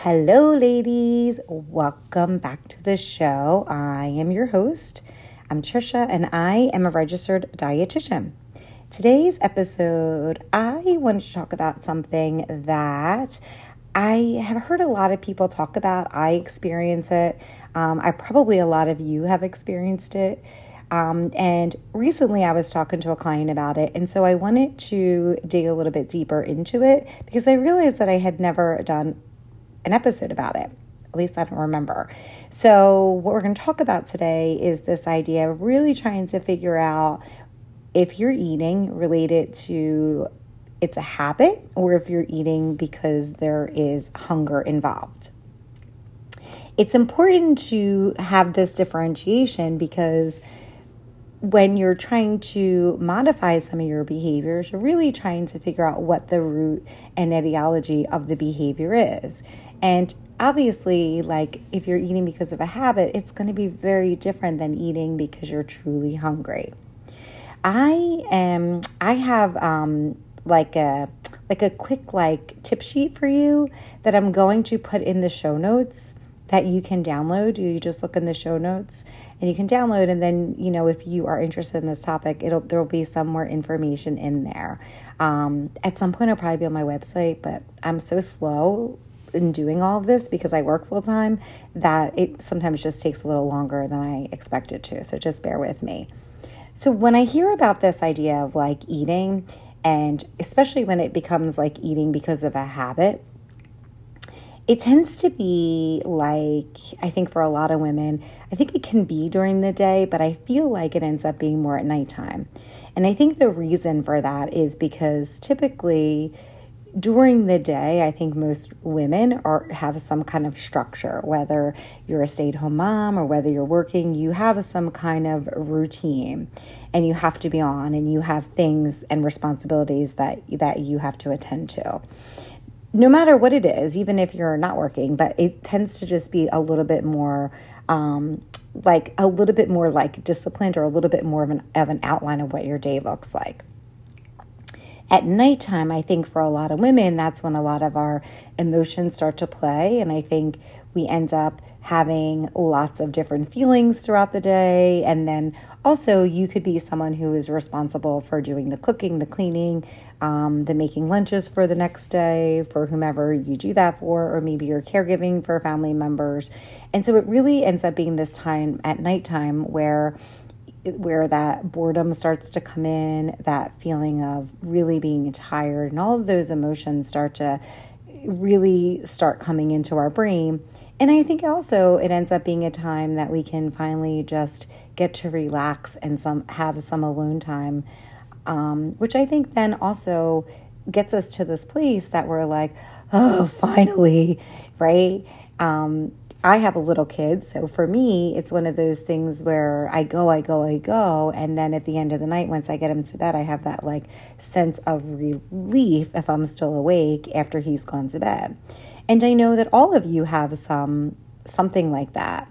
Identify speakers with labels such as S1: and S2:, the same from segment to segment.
S1: Hello, ladies. Welcome back to the show. I am your host. I'm Trisha, and I am a registered dietitian. Today's episode, I wanted to talk about something that I have heard a lot of people talk about. I experience it. Um, I probably a lot of you have experienced it. Um, and recently I was talking to a client about it. And so I wanted to dig a little bit deeper into it because I realized that I had never done an episode about it. At least I don't remember. So, what we're going to talk about today is this idea of really trying to figure out if you're eating related to it's a habit or if you're eating because there is hunger involved. It's important to have this differentiation because when you're trying to modify some of your behaviors, you're really trying to figure out what the root and etiology of the behavior is. And obviously, like if you're eating because of a habit, it's going to be very different than eating because you're truly hungry. I am, I have um, like a, like a quick like tip sheet for you that I'm going to put in the show notes that you can download. You just look in the show notes and you can download. And then, you know, if you are interested in this topic, it'll there will be some more information in there. Um, at some point, I'll probably be on my website, but I'm so slow in doing all of this because I work full time that it sometimes just takes a little longer than I expected to. So just bear with me. So when I hear about this idea of like eating, and especially when it becomes like eating because of a habit, it tends to be like, I think for a lot of women, I think it can be during the day, but I feel like it ends up being more at nighttime. And I think the reason for that is because typically, during the day, I think most women are have some kind of structure. Whether you're a stay-at-home mom or whether you're working, you have some kind of routine, and you have to be on, and you have things and responsibilities that that you have to attend to no matter what it is, even if you're not working, but it tends to just be a little bit more um, like a little bit more like disciplined or a little bit more of an, of an outline of what your day looks like. At nighttime, I think for a lot of women, that's when a lot of our emotions start to play. And I think we end up having lots of different feelings throughout the day. And then also, you could be someone who is responsible for doing the cooking, the cleaning, um, the making lunches for the next day for whomever you do that for, or maybe you're caregiving for family members. And so it really ends up being this time at nighttime where where that boredom starts to come in, that feeling of really being tired, and all of those emotions start to really start coming into our brain. And I think also it ends up being a time that we can finally just get to relax and some have some alone time, um, which I think then also gets us to this place that we're like, oh, finally, right? Um, I have a little kid, so for me, it's one of those things where I go, I go, I go, and then at the end of the night, once I get him to bed, I have that like sense of relief if I'm still awake after he's gone to bed. And I know that all of you have some something like that.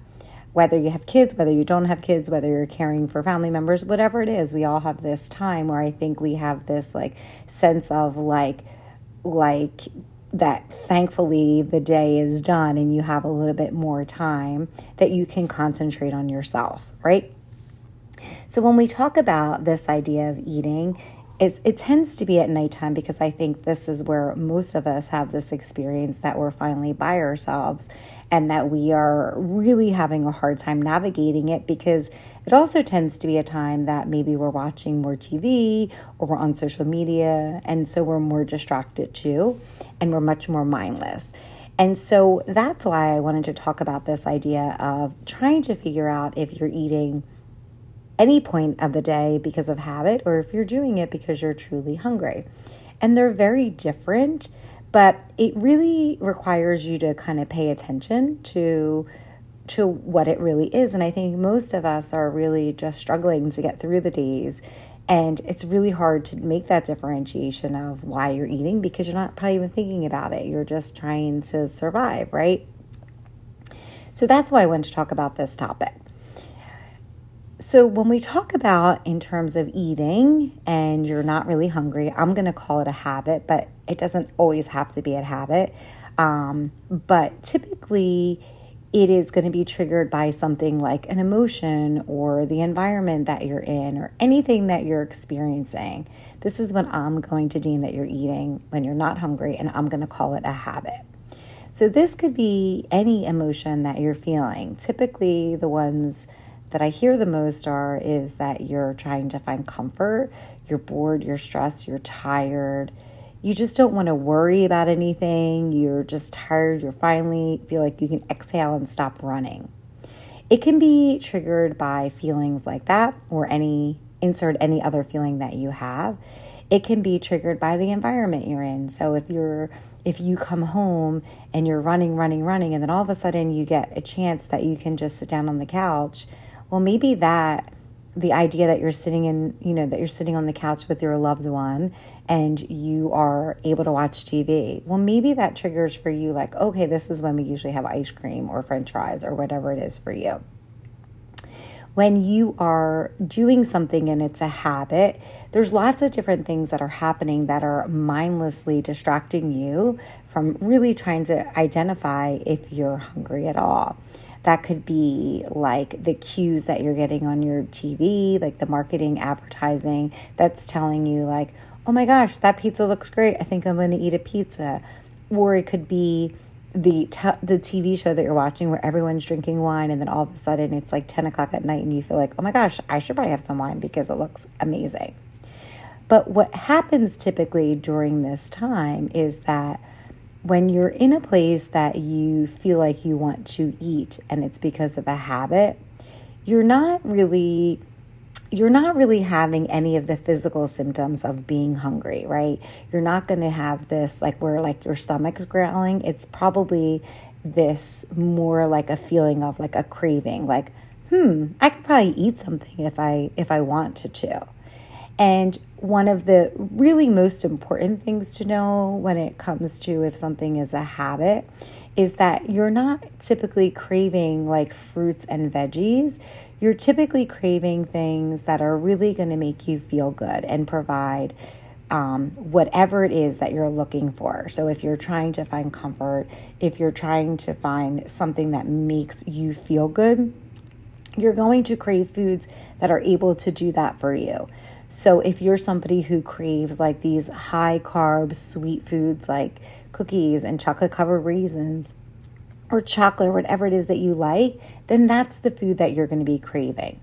S1: Whether you have kids, whether you don't have kids, whether you're caring for family members, whatever it is, we all have this time where I think we have this like sense of like like that thankfully the day is done and you have a little bit more time that you can concentrate on yourself, right? So when we talk about this idea of eating, it's, it tends to be at nighttime because I think this is where most of us have this experience that we're finally by ourselves and that we are really having a hard time navigating it because it also tends to be a time that maybe we're watching more TV or we're on social media. And so we're more distracted too, and we're much more mindless. And so that's why I wanted to talk about this idea of trying to figure out if you're eating any point of the day because of habit or if you're doing it because you're truly hungry. And they're very different, but it really requires you to kind of pay attention to to what it really is. And i think most of us are really just struggling to get through the days and it's really hard to make that differentiation of why you're eating because you're not probably even thinking about it. You're just trying to survive right? So that's why i wanted to talk about this topic. So, when we talk about in terms of eating and you're not really hungry, I'm going to call it a habit, but it doesn't always have to be a habit. Um, but typically, it is going to be triggered by something like an emotion or the environment that you're in or anything that you're experiencing. This is what I'm going to deem that you're eating when you're not hungry, and I'm going to call it a habit. So, this could be any emotion that you're feeling. Typically, the ones that I hear the most are is that you're trying to find comfort, you're bored, you're stressed, you're tired, you just don't want to worry about anything. You're just tired. You're finally feel like you can exhale and stop running. It can be triggered by feelings like that or any insert any other feeling that you have. It can be triggered by the environment you're in. So if you're if you come home and you're running, running, running, and then all of a sudden you get a chance that you can just sit down on the couch, well, maybe that the idea that you're sitting in, you know, that you're sitting on the couch with your loved one and you are able to watch TV. Well, maybe that triggers for you, like, okay, this is when we usually have ice cream or french fries or whatever it is for you. When you are doing something and it's a habit, there's lots of different things that are happening that are mindlessly distracting you from really trying to identify if you're hungry at all. That could be like the cues that you're getting on your TV, like the marketing advertising that's telling you, like, oh my gosh, that pizza looks great. I think I'm going to eat a pizza. Or it could be the te- the TV show that you're watching where everyone's drinking wine, and then all of a sudden it's like 10 o'clock at night, and you feel like, oh my gosh, I should probably have some wine because it looks amazing. But what happens typically during this time is that when you're in a place that you feel like you want to eat and it's because of a habit, you're not really you're not really having any of the physical symptoms of being hungry, right? You're not going to have this like where like your stomach's growling. It's probably this more like a feeling of like a craving, like, hmm, I could probably eat something if I if I want to. chew. And one of the really most important things to know when it comes to if something is a habit is that you're not typically craving like fruits and veggies. You're typically craving things that are really going to make you feel good and provide um, whatever it is that you're looking for. So, if you're trying to find comfort, if you're trying to find something that makes you feel good, you're going to crave foods that are able to do that for you. So if you're somebody who craves like these high carb sweet foods like cookies and chocolate covered raisins or chocolate whatever it is that you like, then that's the food that you're going to be craving.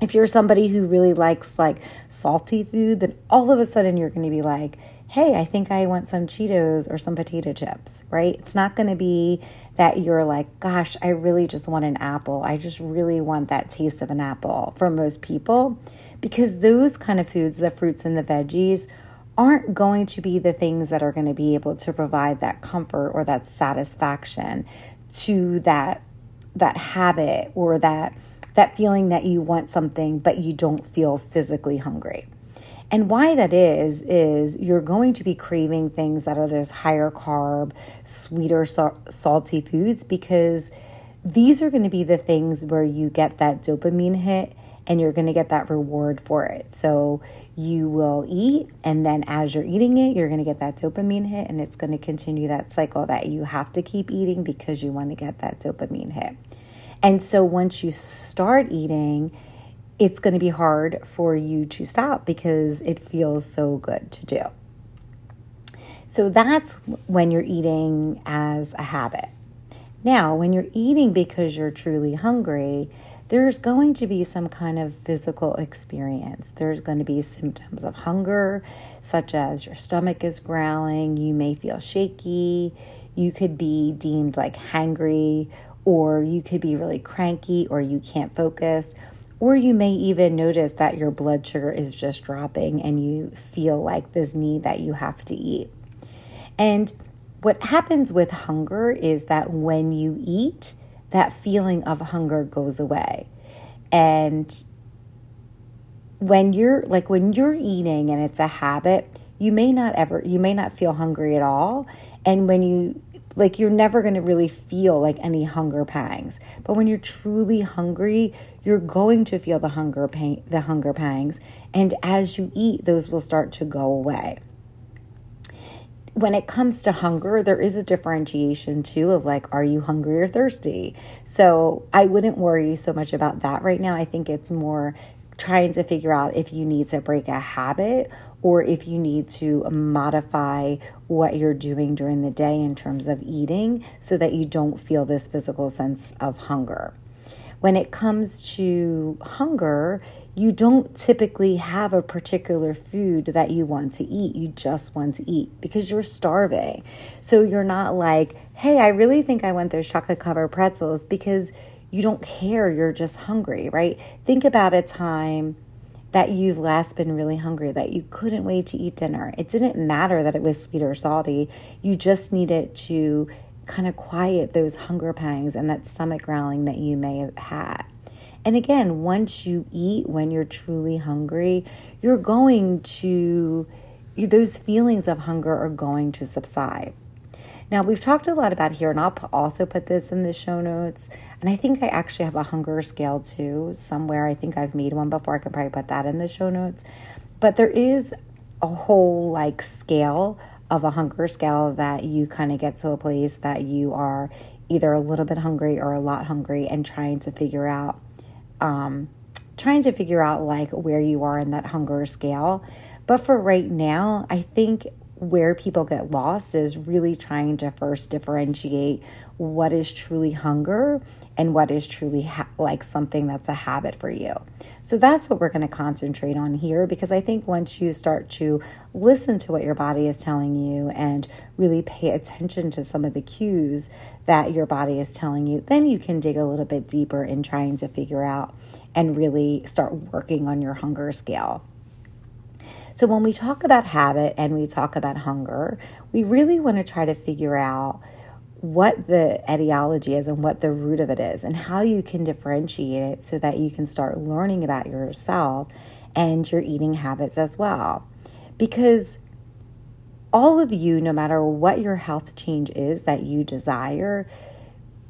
S1: If you're somebody who really likes like salty food, then all of a sudden you're going to be like, hey, I think I want some Cheetos or some potato chips, right? It's not going to be that you're like, gosh, I really just want an apple. I just really want that taste of an apple for most people, because those kind of foods, the fruits and the veggies, aren't going to be the things that are going to be able to provide that comfort or that satisfaction to that that habit or that that feeling that you want something but you don't feel physically hungry. And why that is, is you're going to be craving things that are those higher carb, sweeter, salty foods because these are going to be the things where you get that dopamine hit and you're going to get that reward for it. So you will eat, and then as you're eating it, you're going to get that dopamine hit, and it's going to continue that cycle that you have to keep eating because you want to get that dopamine hit. And so once you start eating, it's going to be hard for you to stop because it feels so good to do. So that's when you're eating as a habit. Now, when you're eating because you're truly hungry, there's going to be some kind of physical experience. There's going to be symptoms of hunger, such as your stomach is growling, you may feel shaky, you could be deemed like hangry, or you could be really cranky, or you can't focus or you may even notice that your blood sugar is just dropping and you feel like this need that you have to eat. And what happens with hunger is that when you eat, that feeling of hunger goes away. And when you're like when you're eating and it's a habit, you may not ever you may not feel hungry at all. And when you like you're never going to really feel like any hunger pangs. But when you're truly hungry, you're going to feel the hunger pain, the hunger pangs, and as you eat, those will start to go away. when it comes to hunger, there is a differentiation too of like, are you hungry or thirsty? So I wouldn't worry so much about that right now. I think it's more trying to figure out if you need to break a habit or if you need to modify what you're doing during the day in terms of eating so that you don't feel this physical sense of hunger. When it comes to hunger, you don't typically have a particular food that you want to eat. You just want to eat because you're starving. So you're not like, hey, I really think I want those chocolate covered pretzels because you don't care. You're just hungry, right? Think about a time that you've last been really hungry, that you couldn't wait to eat dinner. It didn't matter that it was sweet or salty. You just needed to kind of quiet those hunger pangs and that stomach growling that you may have had. And again, once you eat when you're truly hungry, you're going to, those feelings of hunger are going to subside. Now, we've talked a lot about here, and I'll also put this in the show notes. And I think I actually have a hunger scale too, somewhere. I think I've made one before. I can probably put that in the show notes. But there is a whole like scale of a hunger scale that you kind of get to a place that you are either a little bit hungry or a lot hungry and trying to figure out um, trying to figure out like where you are in that hunger scale but for right now i think where people get lost is really trying to first differentiate what is truly hunger and what is truly ha- like something that's a habit for you. So that's what we're going to concentrate on here because I think once you start to listen to what your body is telling you and really pay attention to some of the cues that your body is telling you, then you can dig a little bit deeper in trying to figure out and really start working on your hunger scale. So, when we talk about habit and we talk about hunger, we really want to try to figure out what the etiology is and what the root of it is and how you can differentiate it so that you can start learning about yourself and your eating habits as well. Because all of you, no matter what your health change is that you desire,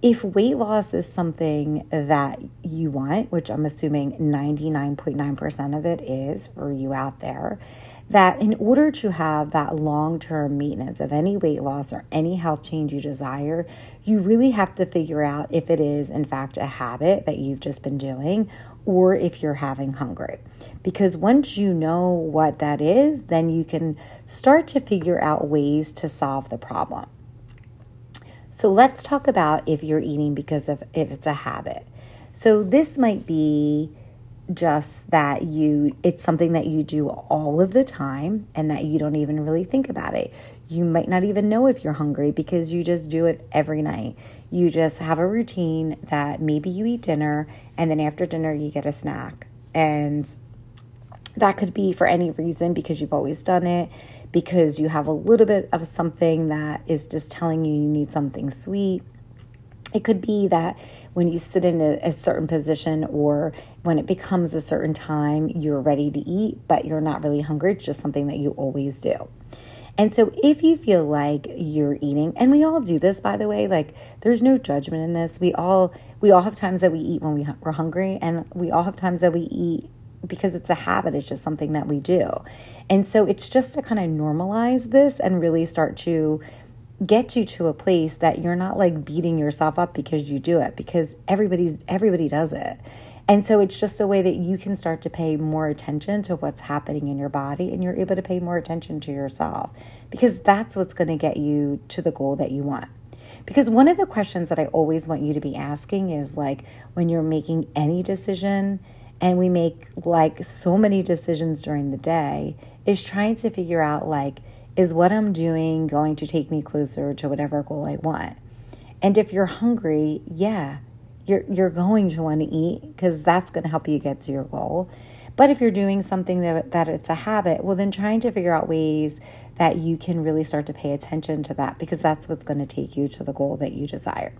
S1: if weight loss is something that you want, which I'm assuming 99.9% of it is for you out there, that in order to have that long term maintenance of any weight loss or any health change you desire, you really have to figure out if it is, in fact, a habit that you've just been doing or if you're having hunger. Because once you know what that is, then you can start to figure out ways to solve the problem. So let's talk about if you're eating because of if it's a habit. So this might be just that you it's something that you do all of the time and that you don't even really think about it. You might not even know if you're hungry because you just do it every night. You just have a routine that maybe you eat dinner and then after dinner you get a snack. And that could be for any reason because you've always done it, because you have a little bit of something that is just telling you you need something sweet. It could be that when you sit in a, a, certain position or when it becomes a certain time, you're ready to eat, but you're not really hungry. It's just something that you always do. And so, if you feel like you're eating, and we all do this, by the way, like there's no judgment in this. We all we all have times that we eat when we, we're hungry, and we all have times that we eat because it's a habit, it's just something that we do. And so it's just to kind of normalize this and really start to get you to a place that you're not like beating yourself up because you do it because everybody's everybody does it. And so it's just a way that you can start to pay more attention to what's happening in your body and you're able to pay more attention to yourself because that's what's going to get you to the goal that you want. Because one of the questions that I always want you to be asking is like when you're making any decision, and we make like so many decisions during the day is trying to figure out like is what I'm doing going to take me closer to whatever goal I want. And if you're hungry, yeah, you're you're going to want to eat cuz that's going to help you get to your goal. But if you're doing something that that it's a habit, well then trying to figure out ways that you can really start to pay attention to that because that's what's going to take you to the goal that you desire.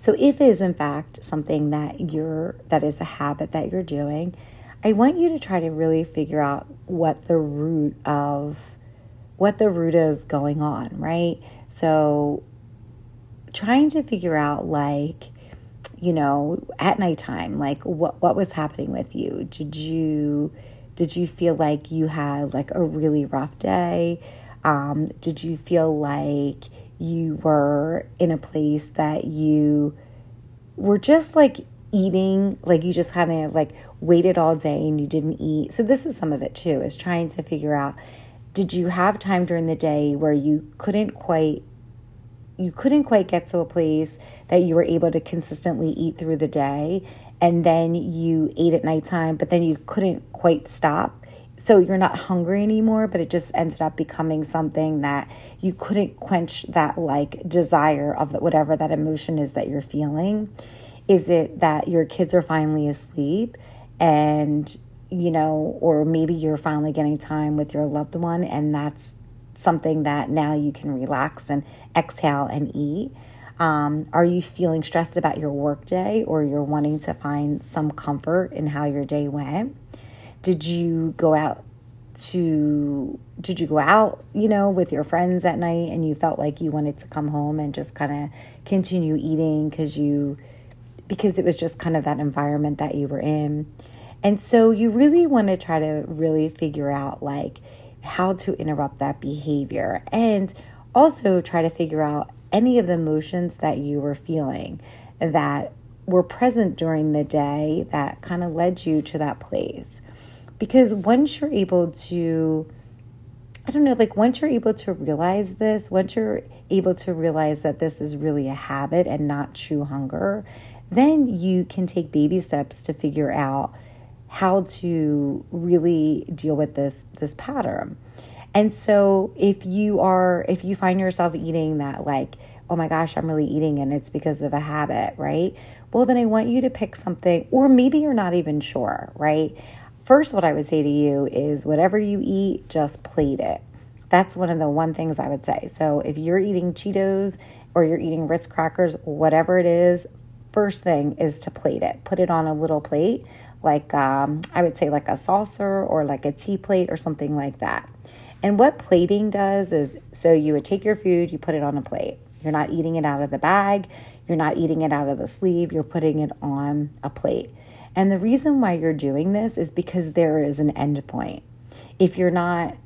S1: So if it is in fact something that you're that is a habit that you're doing, I want you to try to really figure out what the root of what the root is going on, right? So trying to figure out like you know at nighttime like what what was happening with you did you did you feel like you had like a really rough day Um, did you feel like you were in a place that you were just like eating, like you just kind of like waited all day and you didn't eat? So, this is some of it too, is trying to figure out did you have time during the day where you couldn't quite you couldn't quite get to a place that you were able to consistently eat through the day and then you ate at nighttime but then you couldn't quite stop so you're not hungry anymore but it just ended up becoming something that you couldn't quench that like desire of whatever that emotion is that you're feeling is it that your kids are finally asleep and you know or maybe you're finally getting time with your loved one and that's something that now you can relax and exhale and eat? Um, are you feeling stressed about your workday or you're wanting to find some comfort in how your day went? Did you go out to did you go out you know with your friends at night and you felt like you wanted to come home and just kind of continue eating because you because it was just kind of that environment that you were in? And so you really want to try to really figure out like how to interrupt that behavior and also try to figure out any of the emotions that you were feeling that were present during the day that kind of led you to that place. Because once you're able to, I don't know, like once you're able to realize this, once you're able to realize that this is really a habit and not true hunger, then you can take baby steps to figure out how to really deal with this this pattern. And so if you are if you find yourself eating that like oh my gosh, I'm really eating and it's because of a habit, right? Well, then I want you to pick something or maybe you're not even sure, right? First what I would say to you is whatever you eat, just plate it. That's one of the one things I would say. So if you're eating Cheetos or you're eating Ritz crackers, whatever it is, first thing is to plate it. Put it on a little plate like um, I would say like a saucer or like a tea plate or something like that. And what plating does is so you would take your food, you put it on a plate. You're not eating it out of the bag, you're not eating it out of the sleeve, you're putting it on a plate. And the reason why you're doing this is because there is an end point. If you're not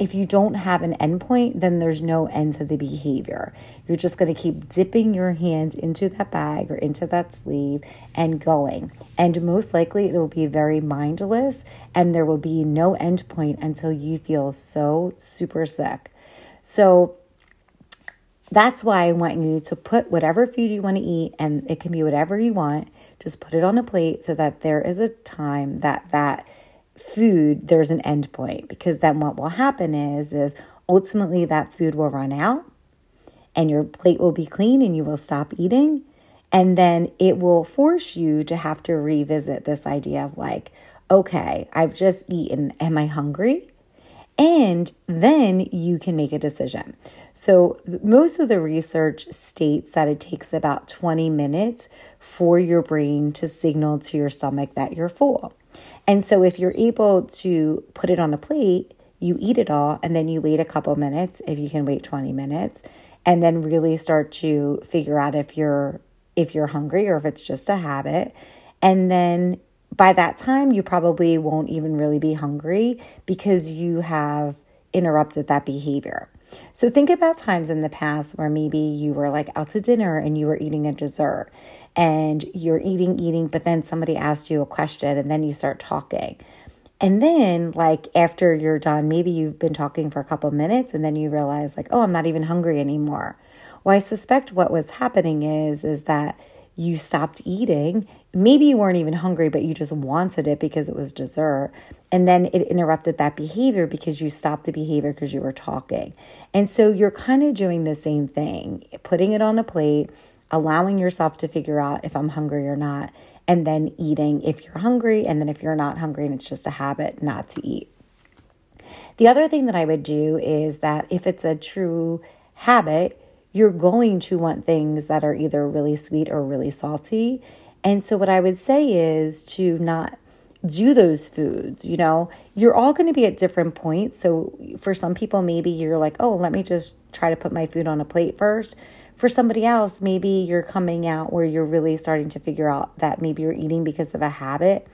S1: if you don't have an endpoint, then there's no end to the behavior. You're just going to keep dipping your hands into that bag or into that sleeve and going. And most likely it will be very mindless and there will be no end point until you feel so super sick. So that's why I want you to put whatever food you want to eat, and it can be whatever you want, just put it on a plate so that there is a time that that food there's an end point. Because then what will happen is is ultimately that food will run out and your plate will be clean and you will stop eating. And then it will force you to have to revisit this idea of like okay i've just eaten. Am i hungry and then you can make a decision. So, most of the research states that it takes about 20 minutes for your brain to signal to your stomach that you're full. And so, if you're able to put it on a plate, you eat it all, and then you wait a couple minutes if you can wait 20 minutes, and then really start to figure out if you're if you're hungry or if it's just a habit. And then by that time, you probably won't even really be hungry because you have interrupted that behavior. So think about times in the past where maybe you were like out to dinner and you were eating a dessert and you're eating, eating, but then somebody asked you a question and then you start talking. And then, like, after you're done, maybe you've been talking for a couple minutes and then you realize, like, oh, I'm not even hungry anymore. Well, I suspect what was happening is, is that you stopped eating. Maybe you weren't even hungry, but you just wanted it because it was dessert. And then it interrupted that behavior because you stopped the behavior because you were talking. And so you're kind of doing the same thing, putting it on a plate, allowing yourself to figure out if I'm hungry or not, and then eating if you're hungry. And then if you're not hungry and it's just a habit, not to eat. The other thing that I would do is that if it's a true habit, you're going to want things that are either really sweet or really salty. And so, what I would say is to not do those foods. You know, you're all going to be at different points. So, for some people, maybe you're like, oh, let me just try to put my food on a plate first. For somebody else, maybe you're coming out where you're really starting to figure out that maybe you're eating because of a habit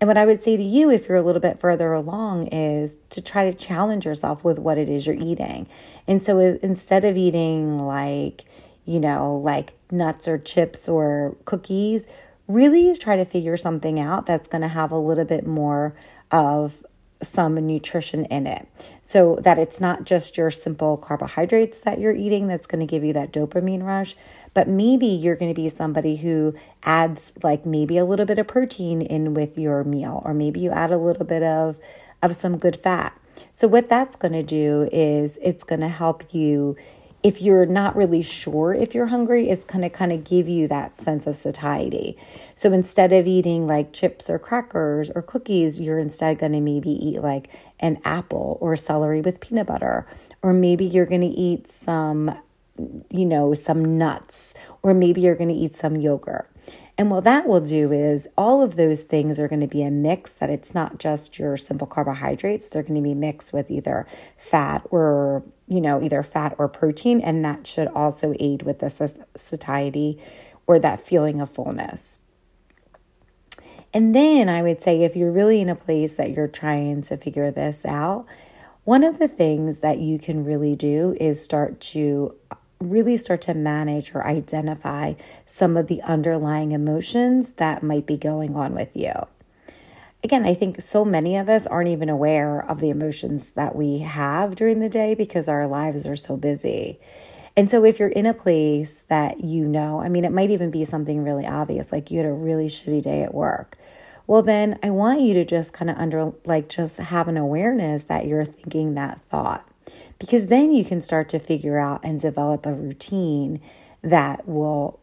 S1: And what I would say to you, if you're a little bit further along, is to try to challenge yourself with what it is you're eating. And so instead of eating like, you know, like nuts or chips or cookies, really try to figure something out that's going to have a little bit more of some nutrition in it. So that it's not just your simple carbohydrates that you're eating that's going to give you that dopamine rush but maybe you're going to be somebody who adds like maybe a little bit of protein in with your meal or maybe you add a little bit of of some good fat. So what that's going to do is it's going to help you if you're not really sure if you're hungry, it's going to kind of give you that sense of satiety. So instead of eating like chips or crackers or cookies, you're instead going to maybe eat like an apple or celery with peanut butter. Or maybe you're going to eat some, you know, some nuts. Or maybe you're going to eat some yogurt. And what that will do is all of those things are going to be a mix that it's not just your simple carbohydrates. They're going to be mixed with either fat or, you know, either fat or protein. And that should also aid with the satiety or that feeling of fullness. And then I would say if you're really in a place that you're trying to figure this out, one of the things that you can really do is start to really start to manage or identify some of the underlying emotions that might be going on with you. Again, I think so many of us aren't even aware of the emotions that we have during the day because our lives are so busy. And so, if you're in a place that you know, I mean, it might even be something really obvious, like you had a really shitty day at work. Well, then I want you to just kind of under, like, just have an awareness that you're thinking that thought because then you can start to figure out and develop a routine that will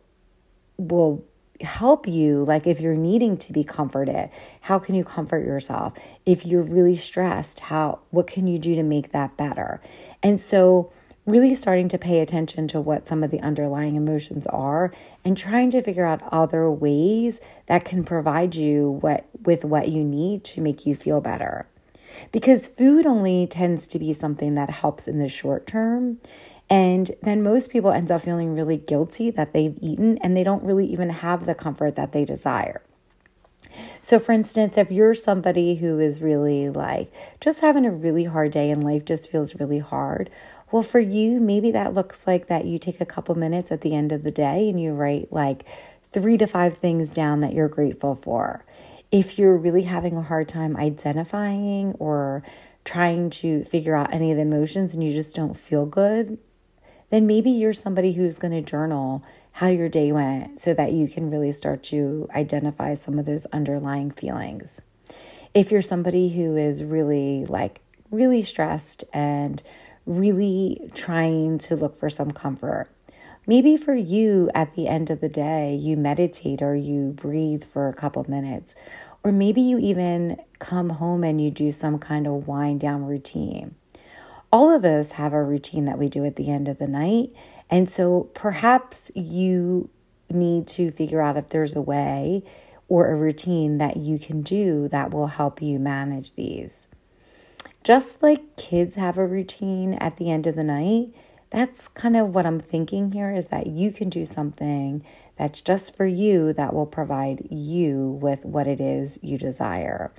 S1: will help you like if you're needing to be comforted how can you comfort yourself? If you're really stressed how what can you do to make that better? And so really starting to pay attention to what some of the underlying emotions are and trying to figure out other ways that can provide you what with what you need to make you feel better because food only tends to be something that helps in the short term. And then most people end up feeling really guilty that they've eaten and they don't really even have the comfort that they desire. So, for instance, if you're somebody who is really like just having a really hard day and life just feels really hard, well, for you, maybe that looks like that you take a couple minutes at the end of the day and you write like three to five things down that you're grateful for if you're really having a hard time identifying or trying to figure out any of the emotions and you just don't feel good, then maybe you're somebody who's going to journal how your day went so that you can really start to identify some of those underlying feelings. If you're somebody who is really like really stressed and really trying to look for some comfort, Maybe for you at the end of the day, you meditate or you breathe for a couple minutes. Or maybe you even come home and you do some kind of wind down routine. All of us have a routine that we do at the end of the night. And so perhaps you need to figure out if there's a way or a routine that you can do that will help you manage these. Just like kids have a routine at the end of the night, that's kind of what I'm thinking here is that you can do something that's just for you that will provide you with what it is you desire.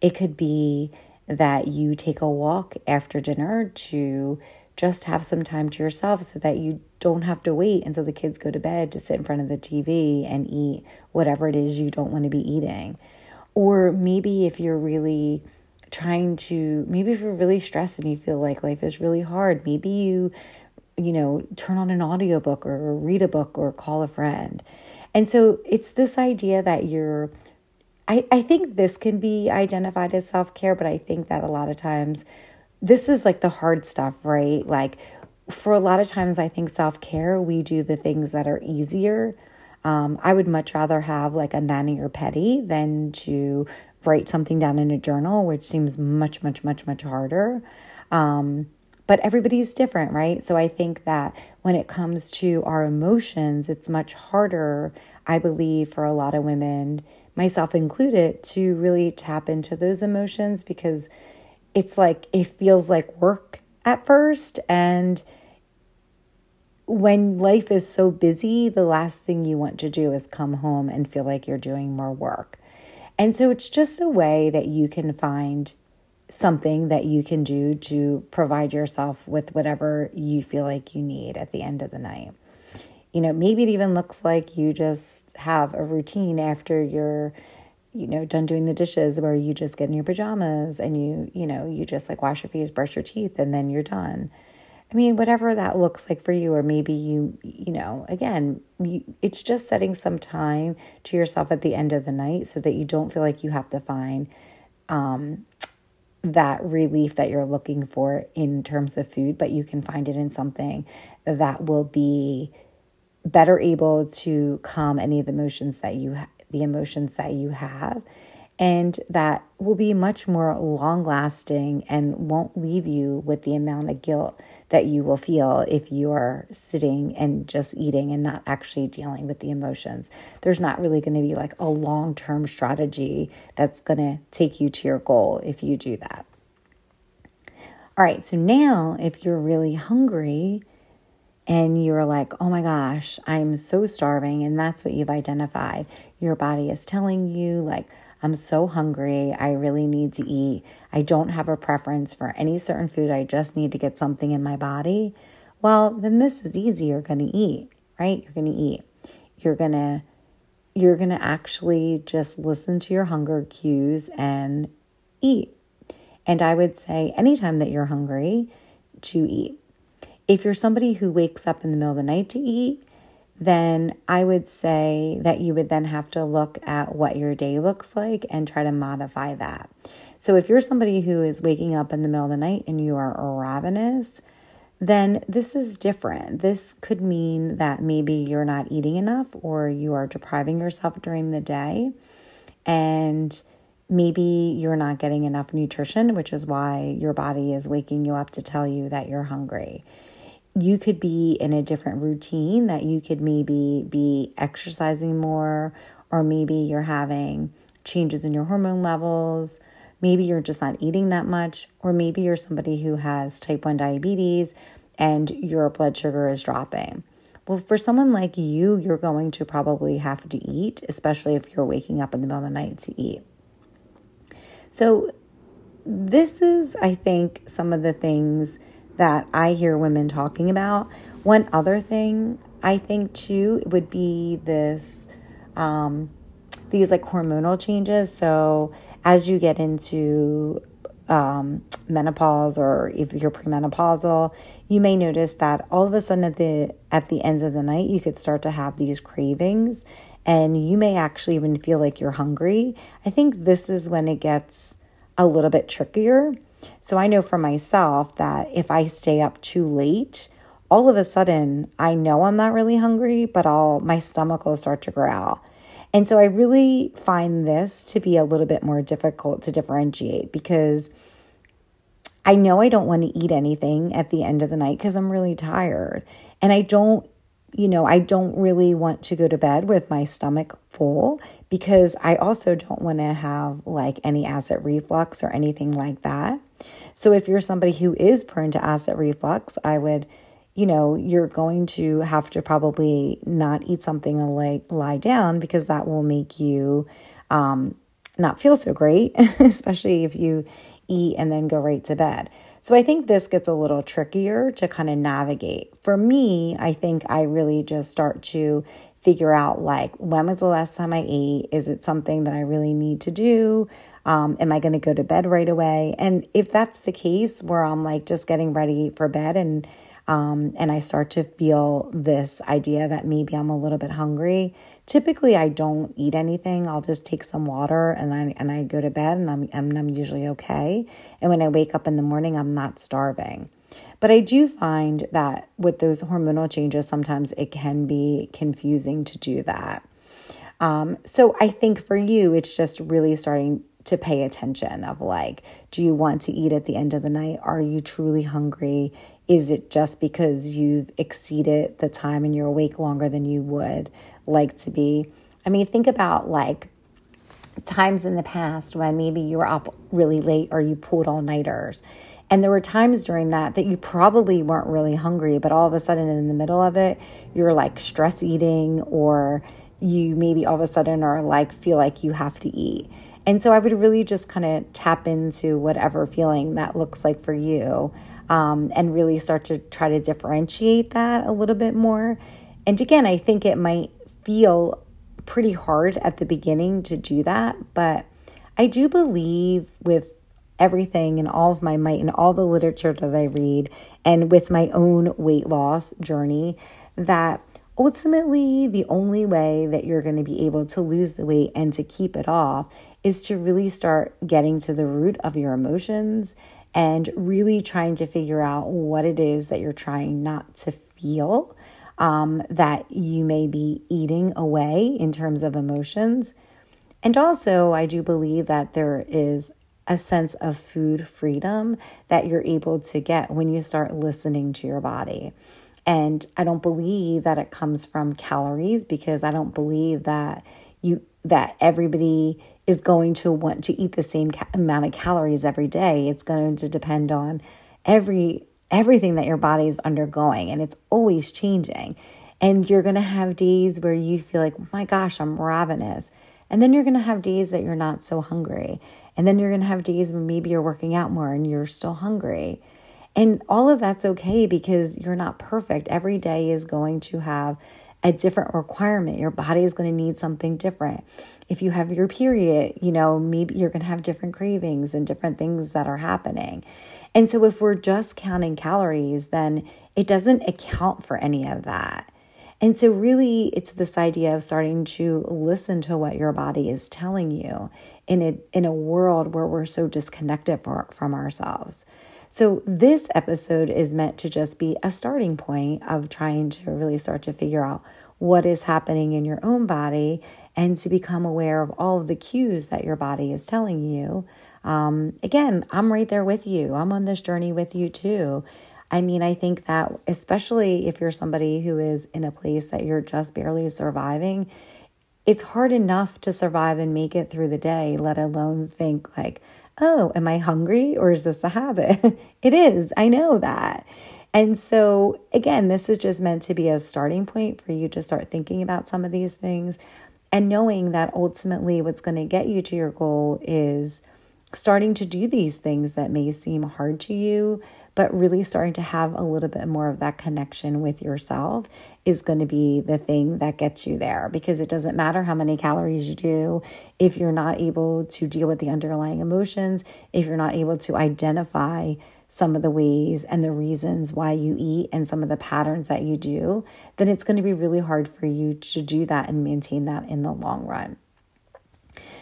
S1: It could be that you take a walk after dinner to just have some time to yourself so that you don't have to wait until the kids go to bed to sit in front of the TV and eat whatever it is you don't want to be eating. Or maybe if you're really trying to, maybe if you're really stressed and you feel like life is really hard, maybe you you know, turn on an audiobook or read a book or call a friend. And so it's this idea that you're, I, I think this can be identified as self care, but I think that a lot of times this is like the hard stuff, right? Like for a lot of times, I think self care, we do the things that are easier. Um, I would much rather have like a mani or pedi than to write something down in a journal, which seems much, much, much, much harder. Um, but everybody's different, right? So I think that when it comes to our emotions, it's much harder, I believe, for a lot of women, myself included, to really tap into those emotions because it's like it feels like work at first. And when life is so busy, the last thing you want to do is come home and feel like you're doing more work. And so it's just a way that you can find something that you can do to provide yourself with whatever you feel like you need at the end of the night. You know, maybe it even looks like you just have a routine after you're, you know, done doing the dishes where you just get in your pajamas and you, you know, you just like wash your face, brush your teeth, and then you're done. I mean, whatever that looks like for you, or maybe you, you know, again, you, it's just setting some time to yourself at the end of the night so that you don't feel like you have to find um, that relief that you're looking for in terms of food, but you can find it in something that will be better able to calm any of the emotions that you ha- the emotions that you have and that will be much more long lasting and won't leave you with the amount of guilt that you will feel if you are sitting and just eating and not actually dealing with the emotions. There's not really going to be like a long term strategy that's going to take you to your goal if you do that. All right, so now if you're really hungry, and you're like, oh my gosh, I'm so starving, and that's what you've identified. Your body is telling you, like, I'm so hungry. I really need to eat. I don't have a preference for any certain food. I just need to get something in my body. Well, then this is easy. You're going to eat, right? You're going to eat. You're going to you're going to actually just listen to your hunger cues and eat. And I would say anytime that you're hungry to eat. If you're somebody who wakes up in the middle of the night to eat, then I would say that you would then have to look at what your day looks like and try to modify that. So if you're somebody who is waking up in the middle of the night and you are ravenous, then this is different. This could mean that maybe you're not eating enough or you are depriving yourself during the day. And maybe you're not getting enough nutrition, which is why your body is waking you up to tell you that you're hungry you could be in a different routine that you could maybe be exercising more or maybe you're having changes in your hormone levels. Maybe you're just not eating that much or maybe you're somebody who has type 1 diabetes and your blood sugar is dropping. Well for someone like you you're going to probably have to eat especially if you're waking up in the middle of the night to eat. So this is i think some of the things that I hear women talking about. One other thing I think too would be this um, these like hormonal changes. So as you get into um, menopause or if you're premenopausal, you may notice that all of a sudden at the at the ends of the night you could start to have these cravings and you may actually even feel like you're hungry. I think this is when it gets a little bit trickier so I know for myself that if I stay up too late, all of a sudden I know I'm not really hungry, but I'll my stomach will start to growl. And so I really find this to be a little bit more difficult to differentiate because I know I don't want to eat anything at the end of the night because I'm really tired. And I don't you know, I don't really want to go to bed with my stomach full because I also don't want to have like any acid reflux or anything like that. So if you're somebody who is prone to acid reflux, I would, you know, you're going to have to probably not eat something and lay, lie down because that will make you um, not feel so great, especially if you eat and then go right to bed. So I think this gets a little trickier to kind of navigate. For me, I think I really just start to figure out like when was the last time I ate? Is it something that I really need to do? Um, am I going to go to bed right away? And if that's the case, where I'm like just getting ready for bed and um, and I start to feel this idea that maybe I'm a little bit hungry. Typically, I don't eat anything. I'll just take some water and I and I go to bed and I'm and I'm usually okay. And when I wake up in the morning, I'm not starving. But I do find that with those hormonal changes, sometimes it can be confusing to do that. Um, so I think for you, it's just really starting to pay attention of like, do you want to eat at the end of the night? Are you truly hungry? Is it just because you've exceeded the time and you're awake longer than you would like to be? I mean, think about like times in the past when maybe you were up really late or you pulled all nighters. And there were times during that that you probably weren't really hungry, but all of a sudden in the middle of it, you're like stress eating or you maybe all of a sudden are like, feel like you have to eat. And so I would really just kind of tap into whatever feeling that looks like for you um, and really start to try to differentiate that a little bit more. And again, I think it might feel pretty hard at the beginning to do that, but I do believe with everything and all of my might and all the literature that I read and with my own weight loss journey that ultimately the only way that you're going to be able to lose the weight and to keep it off is to really start getting to the root of your emotions and really trying to figure out what it is that you're trying not to feel um, that you may be eating away in terms of emotions. And also, I do believe that there is a sense of food freedom that you're able to get when you start listening to your body. And I don't believe that it comes from calories because I don't believe that you that everybody is going to want to eat the same ca- amount of calories every day. It's going to depend on every everything that your body is undergoing and it's always changing. And you're going to have days where you feel like, "My gosh, I'm ravenous." And then you're going to have days that you're not so hungry. And then you're going to have days where maybe you're working out more and you're still hungry. And all of that's okay because you're not perfect. Every day is going to have a different requirement. Your body is going to need something different. If you have your period, you know, maybe you're going to have different cravings and different things that are happening. And so if we're just counting calories, then it doesn't account for any of that. And so, really, it's this idea of starting to listen to what your body is telling you in a, in a world where we're so disconnected for, from ourselves. So, this episode is meant to just be a starting point of trying to really start to figure out what is happening in your own body and to become aware of all of the cues that your body is telling you. Um, again, I'm right there with you. I'm on this journey with you too. I mean, I think that especially if you're somebody who is in a place that you're just barely surviving, it's hard enough to survive and make it through the day, let alone think like, oh, am I hungry or is this a habit? it is. I know that. And so, again, this is just meant to be a starting point for you to start thinking about some of these things and knowing that ultimately what's going to get you to your goal is starting to do these things that may seem hard to you, but really starting to have a little bit more of that connection with yourself is going to be the thing that gets you there because it doesn't matter how many calories you do if you're not able to deal with the underlying emotions, if you're not able to identify some of the ways and the reasons why you eat and some of the patterns that you do, then it's going to be really hard for you to do that and maintain that in the long run.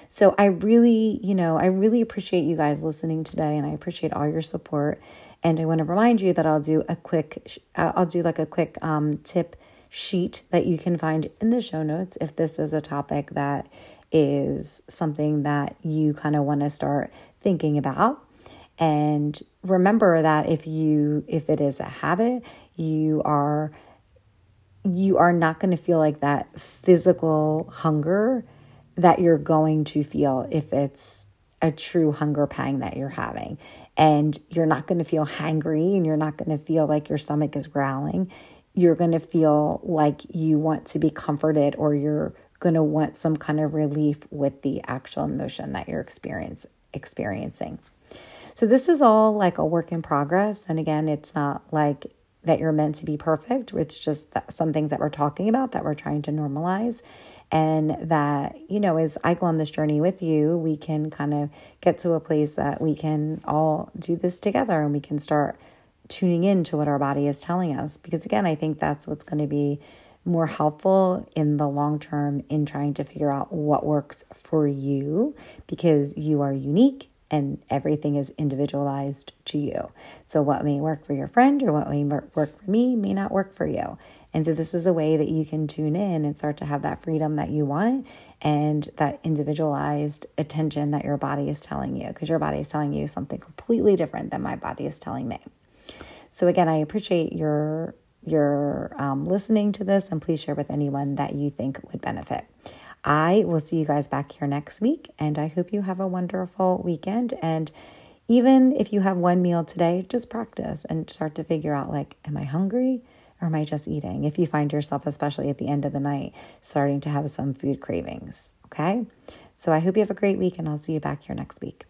S1: So I really, you know, I really appreciate you guys listening today and I appreciate all your support. And I want to remind you that I'll do a quick, uh, I'll do like a quick um, tip sheet that you can find in the show notes if this is a topic that is something that you kind of want to start thinking about. And remember that if you if it is a habit, you are you are not going to feel like that physical hunger that you're going to feel if it's a true hunger pang that you're having. And you're not going to feel hangry and you're not going to feel like your stomach is growling. You're going to feel like you want to be comforted or you're going to want some kind of relief with the actual emotion that you're experience, experiencing. So, this is all like a work in progress. And again, it's not like that you're meant to be perfect. It's just some things that we're talking about that we're trying to normalize. And that, you know, as I go on this journey with you, we can kind of get to a place that we can all do this together and we can start tuning in to what our body is telling us. Because again, I think that's what's going to be more helpful in the long term in trying to figure out what works for you because you are unique and everything is individualized to you. So, what may work for your friend or what may work for me may not work for you. And so, this is a way that you can tune in and start to have that freedom that you want and that individualized attention that your body is telling you, because your body is telling you something completely different than my body is telling me. So, again, I appreciate your your um, listening to this and please share with anyone that you think would benefit. I will see you guys back here next week, and I hope you have a wonderful weekend. And even if you have one meal today, just practice and start to figure out like, am I hungry? Or am I just eating? If you find yourself, especially at the end of the night, starting to have some food cravings. Okay. So I hope you have a great week and I'll see you back here next week.